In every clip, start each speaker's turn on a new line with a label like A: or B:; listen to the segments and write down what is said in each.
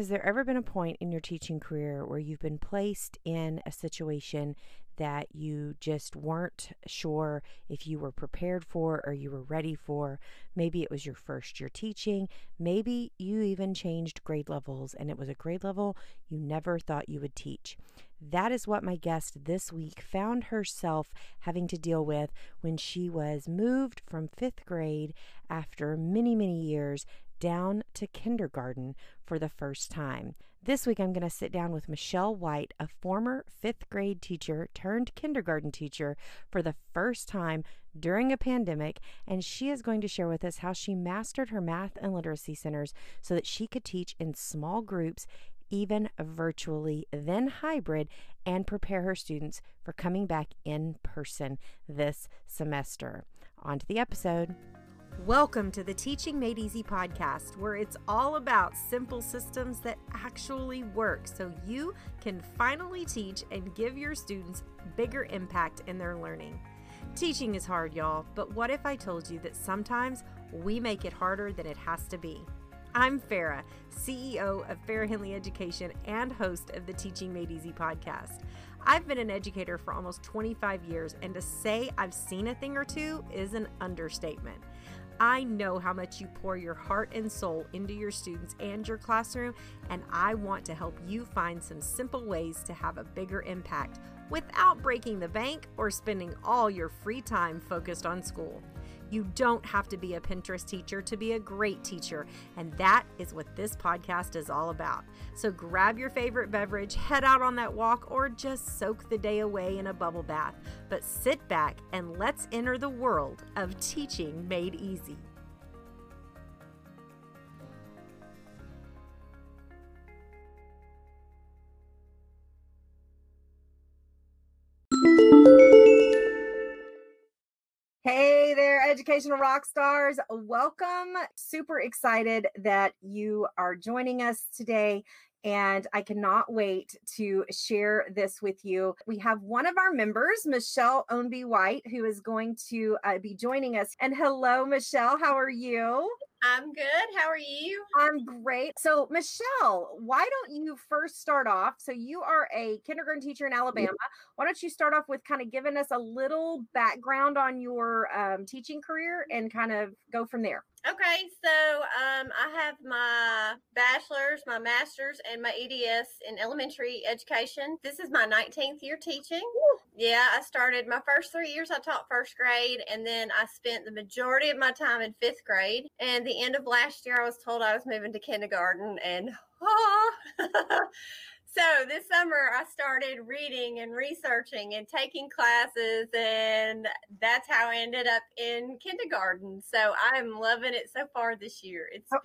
A: Has there ever been a point in your teaching career where you've been placed in a situation that you just weren't sure if you were prepared for or you were ready for? Maybe it was your first year teaching. Maybe you even changed grade levels and it was a grade level you never thought you would teach. That is what my guest this week found herself having to deal with when she was moved from fifth grade after many, many years down to kindergarten for the first time. This week, I'm going to sit down with Michelle White, a former fifth grade teacher turned kindergarten teacher for the first time during a pandemic, and she is going to share with us how she mastered her math and literacy centers so that she could teach in small groups even virtually, then hybrid, and prepare her students for coming back in person this semester. On to the episode. Welcome to the Teaching Made Easy podcast, where it's all about simple systems that actually work so you can finally teach and give your students bigger impact in their learning. Teaching is hard, y'all, but what if I told you that sometimes we make it harder than it has to be? I'm Farrah, CEO of Farrah Henley Education and host of the Teaching Made Easy podcast. I've been an educator for almost 25 years, and to say I've seen a thing or two is an understatement. I know how much you pour your heart and soul into your students and your classroom, and I want to help you find some simple ways to have a bigger impact without breaking the bank or spending all your free time focused on school. You don't have to be a Pinterest teacher to be a great teacher, and that is what this podcast is all about. So grab your favorite beverage, head out on that walk, or just soak the day away in a bubble bath. But sit back and let's enter the world of teaching made easy. Educational rock stars. Welcome. Super excited that you are joining us today. And I cannot wait to share this with you. We have one of our members, Michelle Ownby White, who is going to uh, be joining us. And hello, Michelle. How are you?
B: I'm good. How are you?
A: I'm great. So, Michelle, why don't you first start off? So, you are a kindergarten teacher in Alabama. Why don't you start off with kind of giving us a little background on your um, teaching career and kind of go from there?
B: Okay, so um, I have my bachelor's, my master's, and my EDS in elementary education. This is my 19th year teaching. Yeah, I started my first three years, I taught first grade, and then I spent the majority of my time in fifth grade. And the end of last year, I was told I was moving to kindergarten, and ah, So this summer I started reading and researching and taking classes and that's how I ended up in kindergarten. So I'm loving it so far this year. It's oh,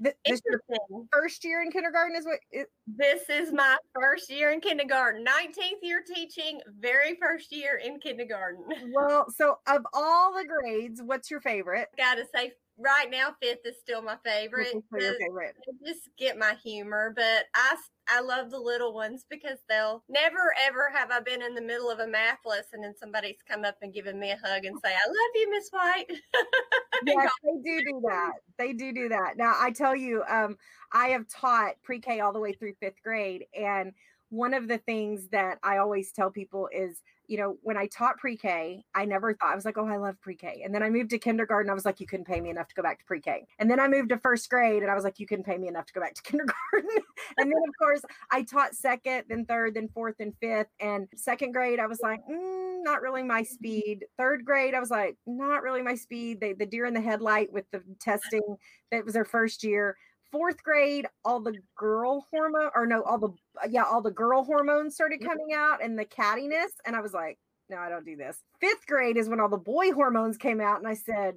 A: this interesting. first year in kindergarten is what it,
B: this is my first year in kindergarten. 19th year teaching, very first year in kindergarten.
A: Well, so of all the grades, what's your favorite?
B: Got to say right now fifth is still my favorite.
A: Your favorite.
B: just get my humor, but I I love the little ones because they'll never ever have I been in the middle of a math lesson and somebody's come up and given me a hug and say, "I love you, Miss White."
A: yes, they do do that. They do do that. Now I tell you, um, I have taught pre-K all the way through fifth grade, and one of the things that I always tell people is you know, when I taught pre-K, I never thought I was like, oh, I love pre-K. And then I moved to kindergarten. I was like, you couldn't pay me enough to go back to pre-K. And then I moved to first grade and I was like, you couldn't pay me enough to go back to kindergarten. and then of course I taught second, then third, then fourth, and fifth. And second grade, I was like, mm, not really my speed. Third grade, I was like, not really my speed. They, the deer in the headlight with the testing, that was their first year fourth grade, all the girl hormone, or no, all the yeah, all the girl hormones started coming out and the cattiness, and I was like, no, I don't do this. Fifth grade is when all the boy hormones came out, and I said,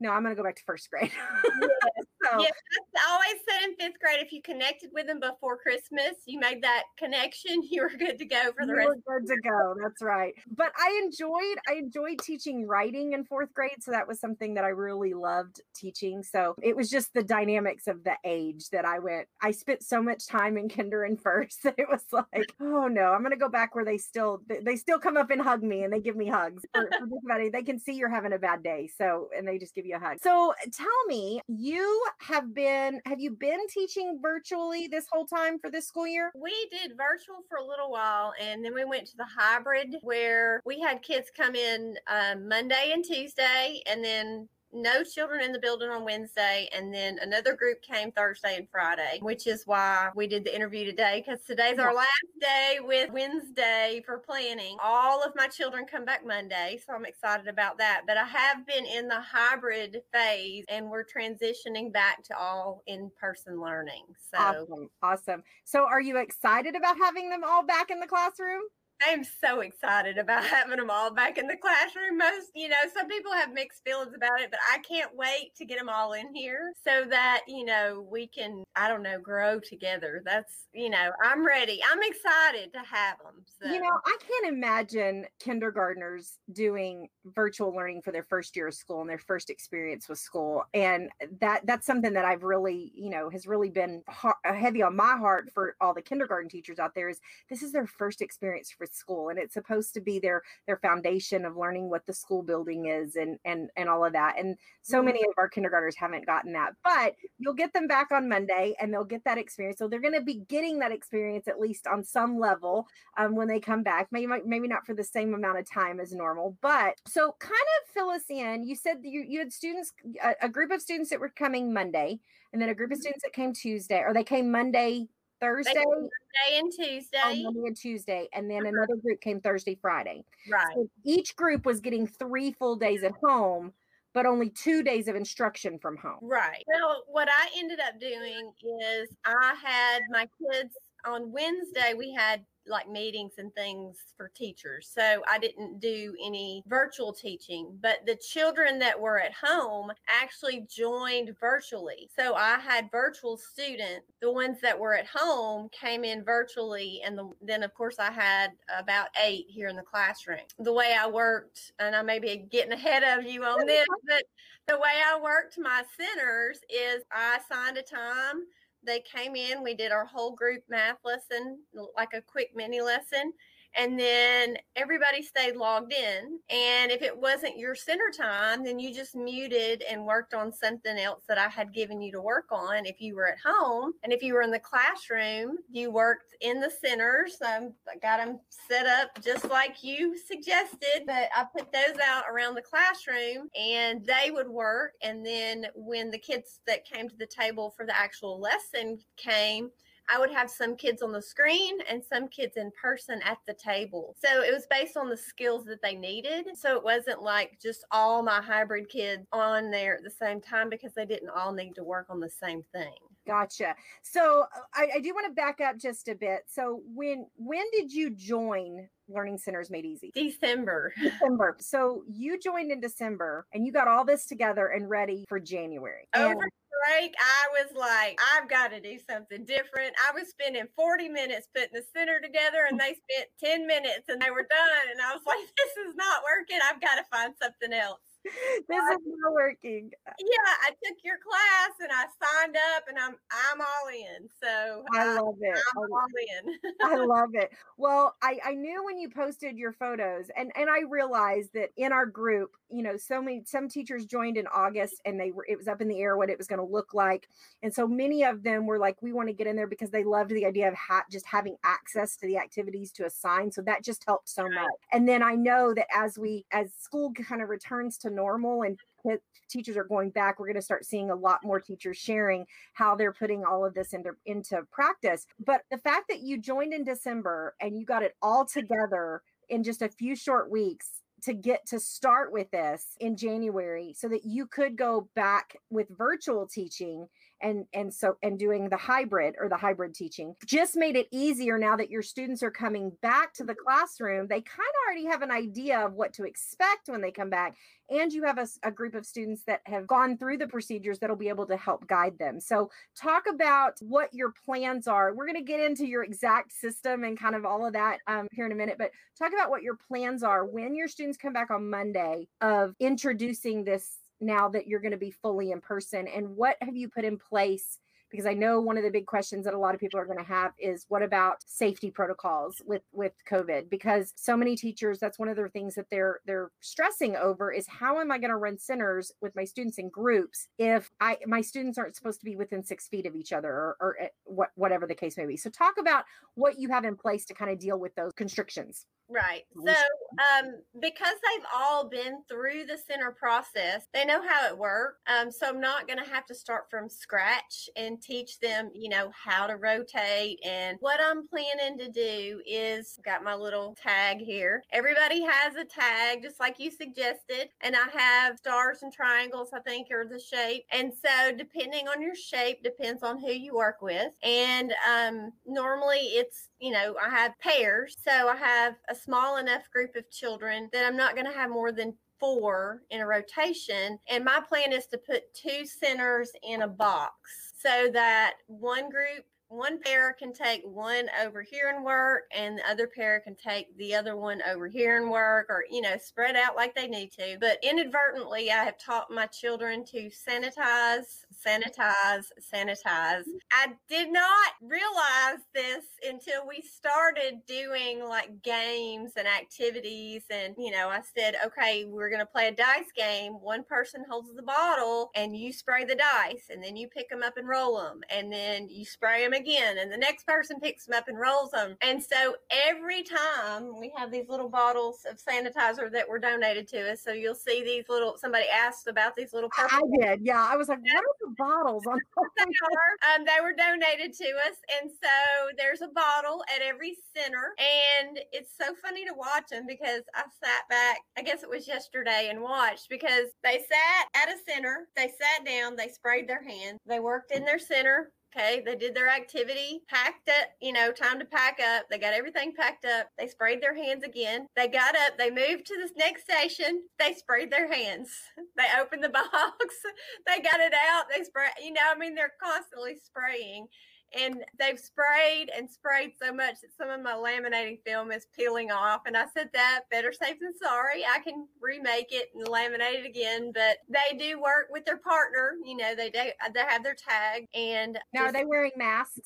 A: no, I'm going to go back to first grade.
B: So, yeah, I always said in fifth grade, if you connected with them before Christmas, you made that connection, you were good to go for the rest.
A: good to go. That's right. But I enjoyed, I enjoyed teaching writing in fourth grade, so that was something that I really loved teaching. So it was just the dynamics of the age that I went. I spent so much time in kinder and first that it was like, oh no, I'm going to go back where they still, they still come up and hug me and they give me hugs. For, for they can see you're having a bad day, so and they just give you a hug. So tell me, you have been have you been teaching virtually this whole time for this school year?
B: We did virtual for a little while and then we went to the hybrid where we had kids come in um, Monday and Tuesday and then no children in the building on Wednesday, and then another group came Thursday and Friday, which is why we did the interview today because today's our last day with Wednesday for planning. All of my children come back Monday, so I'm excited about that. But I have been in the hybrid phase and we're transitioning back to all in person learning. So
A: awesome. Awesome. So are you excited about having them all back in the classroom?
B: I'm so excited about having them all back in the classroom. Most, you know, some people have mixed feelings about it, but I can't wait to get them all in here so that, you know, we can, I don't know, grow together. That's, you know, I'm ready. I'm excited to have them.
A: So. You know, I can't imagine kindergartners doing virtual learning for their first year of school and their first experience with school. And that that's something that I've really, you know, has really been uh, heavy on my heart for all the kindergarten teachers out there is this is their first experience for school and it's supposed to be their their foundation of learning what the school building is and and and all of that and so mm-hmm. many of our kindergartners haven't gotten that but you'll get them back on monday and they'll get that experience so they're going to be getting that experience at least on some level um, when they come back maybe maybe not for the same amount of time as normal but so kind of fill us in you said you, you had students a, a group of students that were coming monday and then a group of mm-hmm. students that came tuesday or they came monday Thursday,
B: Monday and Tuesday.
A: On Monday and Tuesday, and then uh-huh. another group came Thursday, Friday.
B: Right. So
A: each group was getting three full days at home, but only two days of instruction from home.
B: Right. Well, what I ended up doing is I had my kids on Wednesday. We had like meetings and things for teachers. So I didn't do any virtual teaching, but the children that were at home actually joined virtually. So I had virtual students. The ones that were at home came in virtually. And the, then, of course, I had about eight here in the classroom. The way I worked, and I may be getting ahead of you on this, but the way I worked my centers is I assigned a time they came in, we did our whole group math lesson, like a quick mini lesson and then everybody stayed logged in. And if it wasn't your center time, then you just muted and worked on something else that I had given you to work on if you were at home. And if you were in the classroom, you worked in the centers. I got them set up just like you suggested, but I put those out around the classroom and they would work. And then when the kids that came to the table for the actual lesson came, I would have some kids on the screen and some kids in person at the table. So it was based on the skills that they needed. So it wasn't like just all my hybrid kids on there at the same time because they didn't all need to work on the same thing.
A: Gotcha. So uh, I, I do want to back up just a bit. So when when did you join Learning Centers Made Easy?
B: December.
A: December. So you joined in December and you got all this together and ready for January.
B: Over and- break, I was like, I've got to do something different. I was spending 40 minutes putting the center together and mm. they spent 10 minutes and they were done. And I was like, this is not working. I've got to find something else.
A: this is not working.
B: Yeah, I took your class and I signed up and I'm I'm all in. So
A: I love it.
B: I'm oh, all in.
A: I love it. Well, I I knew when you posted your photos and and I realized that in our group, you know, so many some teachers joined in August and they were it was up in the air what it was going to look like. And so many of them were like we want to get in there because they loved the idea of ha- just having access to the activities to assign. So that just helped so much. And then I know that as we as school kind of returns to normal and teachers are going back we're going to start seeing a lot more teachers sharing how they're putting all of this into into practice. But the fact that you joined in december and you got it all together in just a few short weeks to get to start with this in January so that you could go back with virtual teaching and and so and doing the hybrid or the hybrid teaching just made it easier now that your students are coming back to the classroom. They kind of already have an idea of what to expect when they come back and you have a, a group of students that have gone through the procedures that'll be able to help guide them. So talk about what your plans are. We're going to get into your exact system and kind of all of that um, here in a minute but talk about what your plans are when your students come back on monday of introducing this now that you're going to be fully in person and what have you put in place because I know one of the big questions that a lot of people are going to have is what about safety protocols with with COVID? Because so many teachers, that's one of the things that they're they're stressing over is how am I going to run centers with my students in groups if I my students aren't supposed to be within six feet of each other or, or eh, what whatever the case may be. So talk about what you have in place to kind of deal with those constrictions.
B: Right. So, um, because they've all been through the center process, they know how it works. Um, so I'm not going to have to start from scratch and teach them, you know, how to rotate. And what I'm planning to do is got my little tag here. Everybody has a tag, just like you suggested. And I have stars and triangles, I think, are the shape. And so, depending on your shape, depends on who you work with. And um, normally it's, you know, I have pairs. So I have a small enough group of children that I'm not going to have more than four in a rotation. And my plan is to put two centers in a box so that one group one pair can take one over here and work and the other pair can take the other one over here and work or you know spread out like they need to but inadvertently i have taught my children to sanitize sanitize sanitize. Mm-hmm. I did not realize this until we started doing like games and activities and you know i said okay we're going to play a dice game. One person holds the bottle and you spray the dice and then you pick them up and roll them and then you spray them again and the next person picks them up and rolls them and so every time we have these little bottles of sanitizer that were donated to us. So you'll see these little somebody asked about these little purple
A: I did, yeah. I was like, what are the bottles on?
B: they are. Um, they were donated to us, and so there's a bottle at every center, and it's so funny to watch them because I sat back. I guess it was yesterday and watched because they sat at a center, they sat down, they sprayed their hands, they worked in their center. Okay, they did their activity, packed up, you know, time to pack up. They got everything packed up. They sprayed their hands again. They got up, they moved to this next station. They sprayed their hands. They opened the box. they got it out. They spray, you know, I mean, they're constantly spraying. And they've sprayed and sprayed so much that some of my laminating film is peeling off. And I said that better safe than sorry. I can remake it and laminate it again. But they do work with their partner. You know, they do, they have their tag. And
A: Now, are they wearing masks?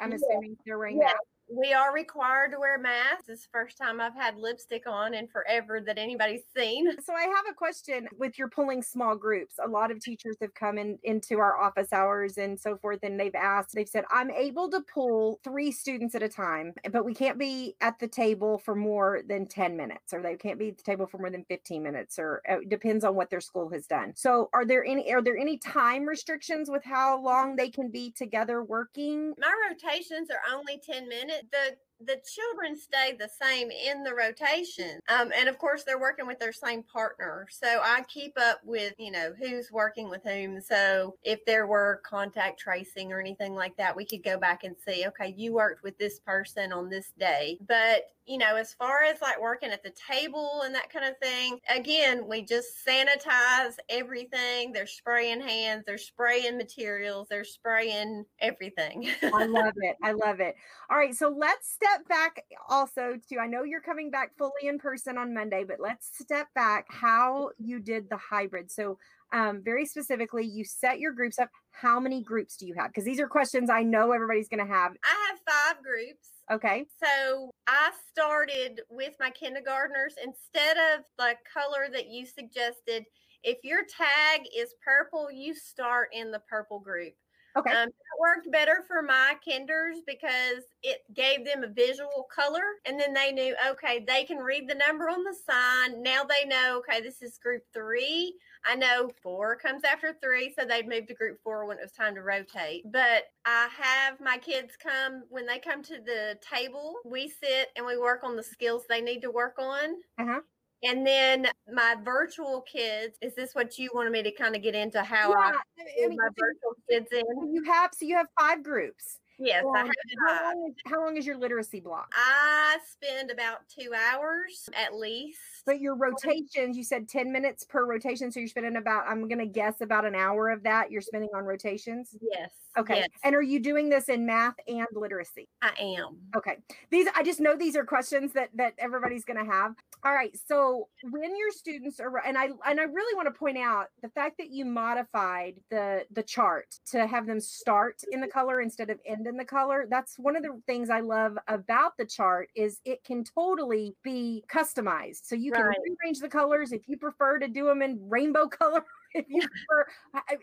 A: I'm
B: Yeah.
A: assuming they're wearing
B: Yeah.
A: masks.
B: We are required to wear masks. This is the first time I've had lipstick on in forever that anybody's seen.
A: So I have a question with your pulling small groups. A lot of teachers have come in into our office hours and so forth and they've asked, they've said, I'm able to pull three students at a time, but we can't be at the table for more than 10 minutes or they can't be at the table for more than 15 minutes or uh, it depends on what their school has done. So are there any are there any time restrictions with how long they can be together working?
B: My rotations are only 10 minutes. The the children stay the same in the rotation. Um, and of course, they're working with their same partner. So I keep up with, you know, who's working with whom. So if there were contact tracing or anything like that, we could go back and see, okay, you worked with this person on this day. But, you know, as far as like working at the table and that kind of thing, again, we just sanitize everything. They're spraying hands, they're spraying materials, they're spraying everything.
A: I love it. I love it. All right, so let's step back also to I know you're coming back fully in person on Monday, but let's step back how you did the hybrid. So um, very specifically, you set your groups up. How many groups do you have? Because these are questions I know everybody's going to have.
B: I have five groups.
A: Okay.
B: So I started with my kindergartners instead of the color that you suggested. If your tag is purple, you start in the purple group.
A: Okay.
B: Um, it worked better for my kinders because it gave them a visual color, and then they knew okay, they can read the number on the sign. Now they know okay, this is group three. I know four comes after three, so they'd move to group four when it was time to rotate. But I have my kids come when they come to the table. We sit and we work on the skills they need to work on.
A: Uh-huh.
B: And then my virtual kids, is this what you wanted me to kind of get into how
A: Yeah,
B: I
A: I mean,
B: my virtual kids in?
A: you have so you have five groups.
B: Yes, I
A: Um,
B: have
A: how, long is, how long is your literacy block?
B: I spend about two hours at least.
A: But your rotations, you said 10 minutes per rotation. So you're spending about, I'm going to guess about an hour of that you're spending on rotations.
B: Yes.
A: Okay.
B: yes,
A: And are you doing this in math and literacy?
B: I am.
A: Okay. These I just know these are questions that that everybody's going to have. All right. So when your students are and I and I really want to point out the fact that you modified the the chart to have them start in the color instead of end in the color. That's one of the things I love about the chart is it can totally be customized. So you can
B: Right.
A: rearrange the colors if you prefer to do them in rainbow color if you prefer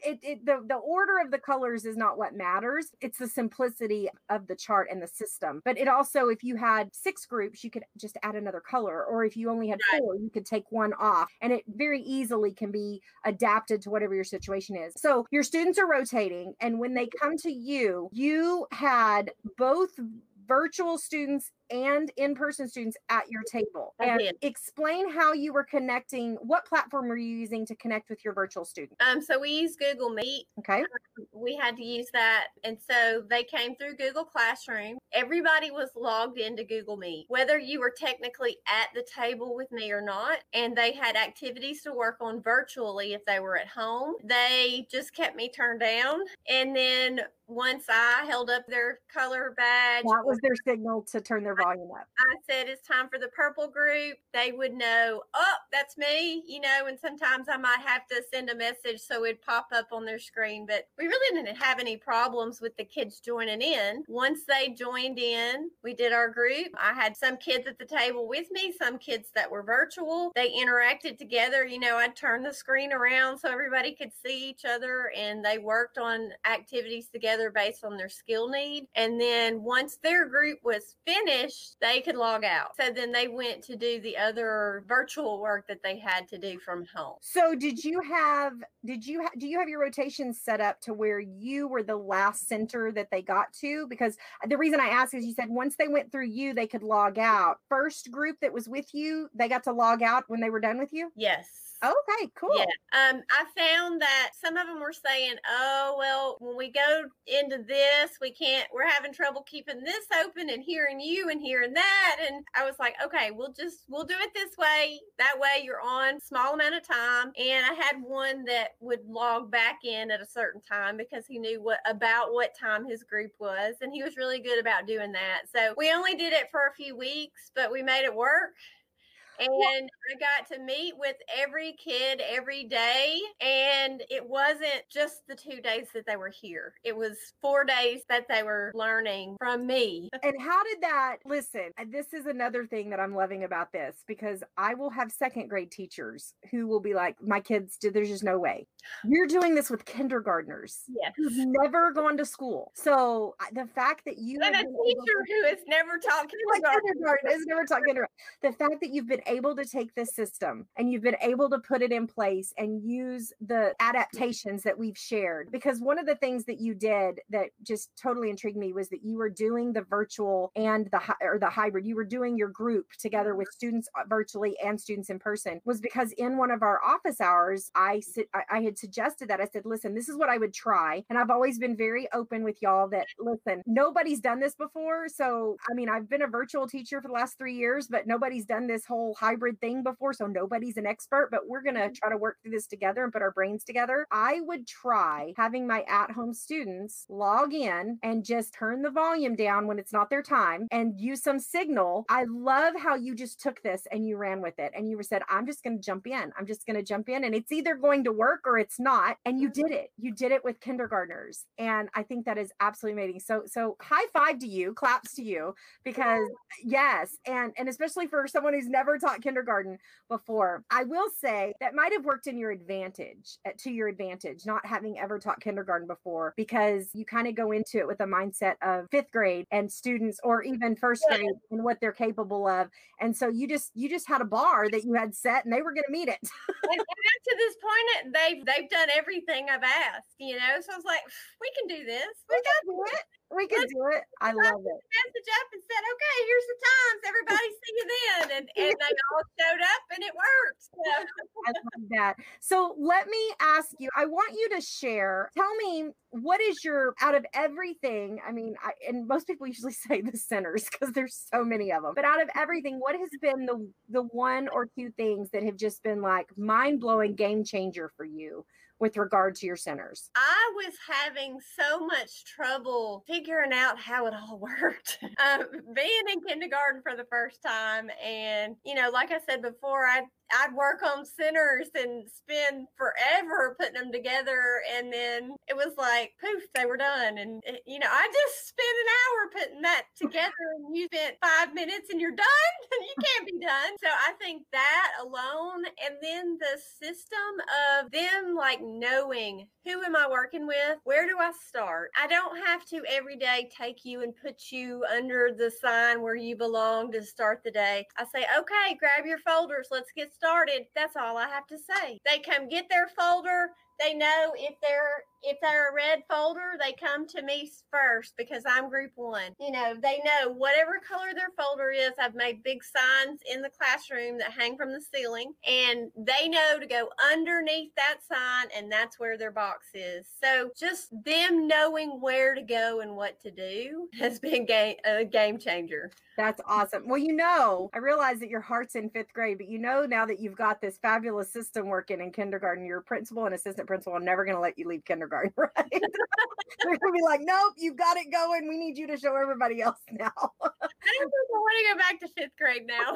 A: it, it the, the order of the colors is not what matters it's the simplicity of the chart and the system but it also if you had six groups you could just add another color or if you only had
B: Right.
A: four you could take one off and it very easily can be adapted to whatever your situation is so your students are rotating and when they come to you you had both virtual students and in-person students at your table and explain how you were connecting what platform were you using to connect with your virtual students
B: Um, so we use Google Meet.
A: okay
B: We had to use that. And so they came through Google Classroom. Everybody was logged into Google Meet, whether you were technically at the table with me or not. And they had activities to work on virtually if they were at home. They just kept me turned down. And then once I held up their color badge,
A: that was their signal to turn their volume up
B: I said it's time for the purple group, they would know, oh, that's me, you know, and sometimes I might have to send a message so it'd pop up on their screen. But we really didn't have any problems with the kids joining in. Once they joined in, we did our group. I had some kids at the table with me, some kids that were virtual. They interacted together. You know, I'd turn the screen around so everybody could see each other and they worked on activities together based on their skill need. And then once their group was finished, they could log out. So then they went to do the other virtual work that they had to do from home.
A: so did you have did you ha- do you have your rotations set up to where you were the last center that they got to because the reason i asked is you said once they went through you they could log out first group that was with you they got to log out when they were done with you
B: Yes.
A: Okay cool
B: Yeah. Um, I found that some of them were saying, "Oh, well, when we go into this, we can't. We're having trouble keeping this open and hearing you and hearing that." And I was like, "Okay, we'll just we'll do it this way. That way, you're on small amount of time." And I had one that would log back in at a certain time because he knew what about what time his group was, and he was really good about doing that. So we only did it for a few weeks, but we made it work and I got to meet with every kid every day. And it wasn't just the two days that they were here, it was four days that they were learning from me.
A: and how did that listen this is another thing that i'm loving about this because i will have second grade teachers who will be like my kids did there's just no way you're doing this with kindergartners
B: Yes.
A: who've never gone to school so the fact that you
B: And a
A: have been able
B: teacher
A: to-
B: who has never taught kindergarten.
A: kindergarten has never taught kindergarten. The fact that you've been able to take this system and you've been able to put it in place and use the adaptations that we've shared. Because one of the things that you did that just totally intrigued me was that you were doing the virtual and the or the hybrid. You were doing your group together with students uh, virtually and students in person. Was because in one of our office hours, I, I had suggested that I said, "Listen, this is what I would try," and I've always been very open with y'all that listen, nobody's done this before. So I mean, I've been a virtual teacher for the last three years, but nobody's done this whole hybrid thing before. So nobody's an expert, but we're gonna mm-hmm. try to work through this together and put our brains together. I would try having my at-home students log in and just turn the volume down when it's not their time and use some signal. I love how you just took this and you ran with it and you said, I'm just gonna jump in. I'm just gonna jump in and it's either going to work or it's not. And you mm-hmm. did it. You did it with kindergartners. And I think that is absolutely amazing. So so high five to you, claps to you, because yes, and and especially for someone who's never taught kindergarten before. I will say that might have worked in your advantage, uh, to your advantage, not having ever taught kindergarten before, because you kind of go into it with a mindset of fifth grade and students, or even first grade, and what they're capable of. And so you just you just had a bar that you had set, and they were going to meet it.
B: and, to this point, they've they've done everything I've asked, you know. So I was like, we can do this. We got
A: can do it. We can do it. I love it.
B: message up and said, okay, here's the times. Everybody see you then. And, and they all showed up and it worked. So.
A: I love that. So let me ask you, I want you to share, tell me what is your out of everything i mean I, and most people usually say the centers because there's so many of them but out of everything what has been the the one or two things that have just been like mind-blowing game changer for you with regard to your centers?
B: I was having so much trouble figuring out how it all worked. um, being in kindergarten for the first time, and you know, like I said before, I I'd work on centers and spend forever putting them together. And then it was like, poof, they were done. And, it, you know, I just spent an hour putting that together and you spent five minutes and you're done. you can't be done. So I think that alone, and then the system of them like knowing who am I working with? Where do I start? I don't have to every day take you and put you under the sign where you belong to start the day. I say, okay, grab your folders. Let's get started. That's all I have to say. They come get their folder they know if they're if they're a red folder, they come to me first because I'm group one. You know, they know whatever color their folder is. I've made big signs in the classroom that hang from the ceiling, and they know to go underneath that sign, and that's where their box is. So just them knowing where to go and what to do has been game, a game changer.
A: That's awesome. Well, you know, I realize that your heart's in fifth grade, but you know now that you've got this fabulous system working in kindergarten, your principal and assistant principal, I'm never going to let you leave kindergarten, right? They're going to be like, nope, you've got it going. We need you to show everybody else now.
B: I don't think I want to go back to fifth grade now.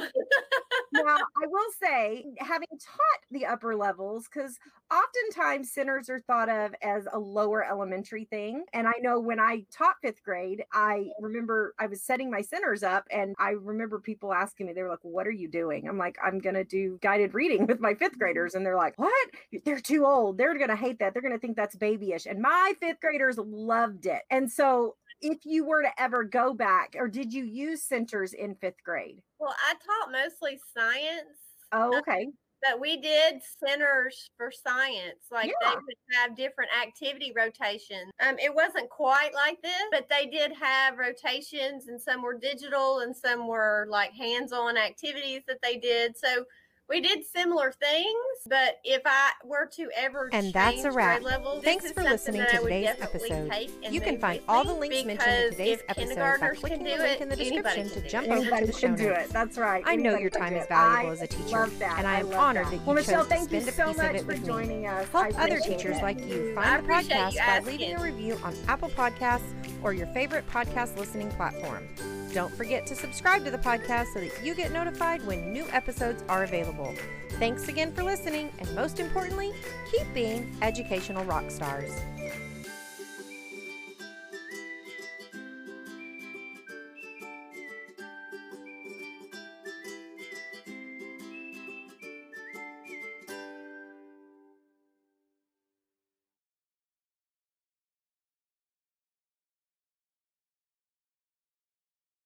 A: now, I will say, having taught the upper levels, because oftentimes centers are thought of as a lower elementary thing. And I know when I taught fifth grade, I remember I was setting my centers up, and I remember people asking me, they were like, What are you doing? I'm like, I'm going to do guided reading with my fifth graders. And they're like, What? They're too old. They're going to hate that. They're going to think that's babyish. And my fifth graders loved it. And so if you were to ever go back, or did you use centers in fifth grade?
B: Well, I taught mostly science.
A: Oh, okay. Um,
B: but we did centers for science. Like yeah. they would have different activity rotations. Um, it wasn't quite like this, but they did have rotations, and some were digital, and some were like hands-on activities that they did. So we did similar things, but if I were to ever
C: and that's a wrap. Level, Thanks for listening to today's episode. You can find all the links mentioned in today's episode by clicking the link in the description to jump over to the show notes.
A: That's right.
C: I know your time is valuable as a teacher, and I am honored that you
A: well,
C: chose
A: to
C: spend a
A: piece
C: of it with
A: me.
C: Help other teachers like you find the podcast by leaving a review on Apple Podcasts or your favorite podcast listening platform. Don't forget to subscribe to the podcast so that you get notified when new episodes are available. Thanks again for listening, and most importantly, keep being educational rock stars.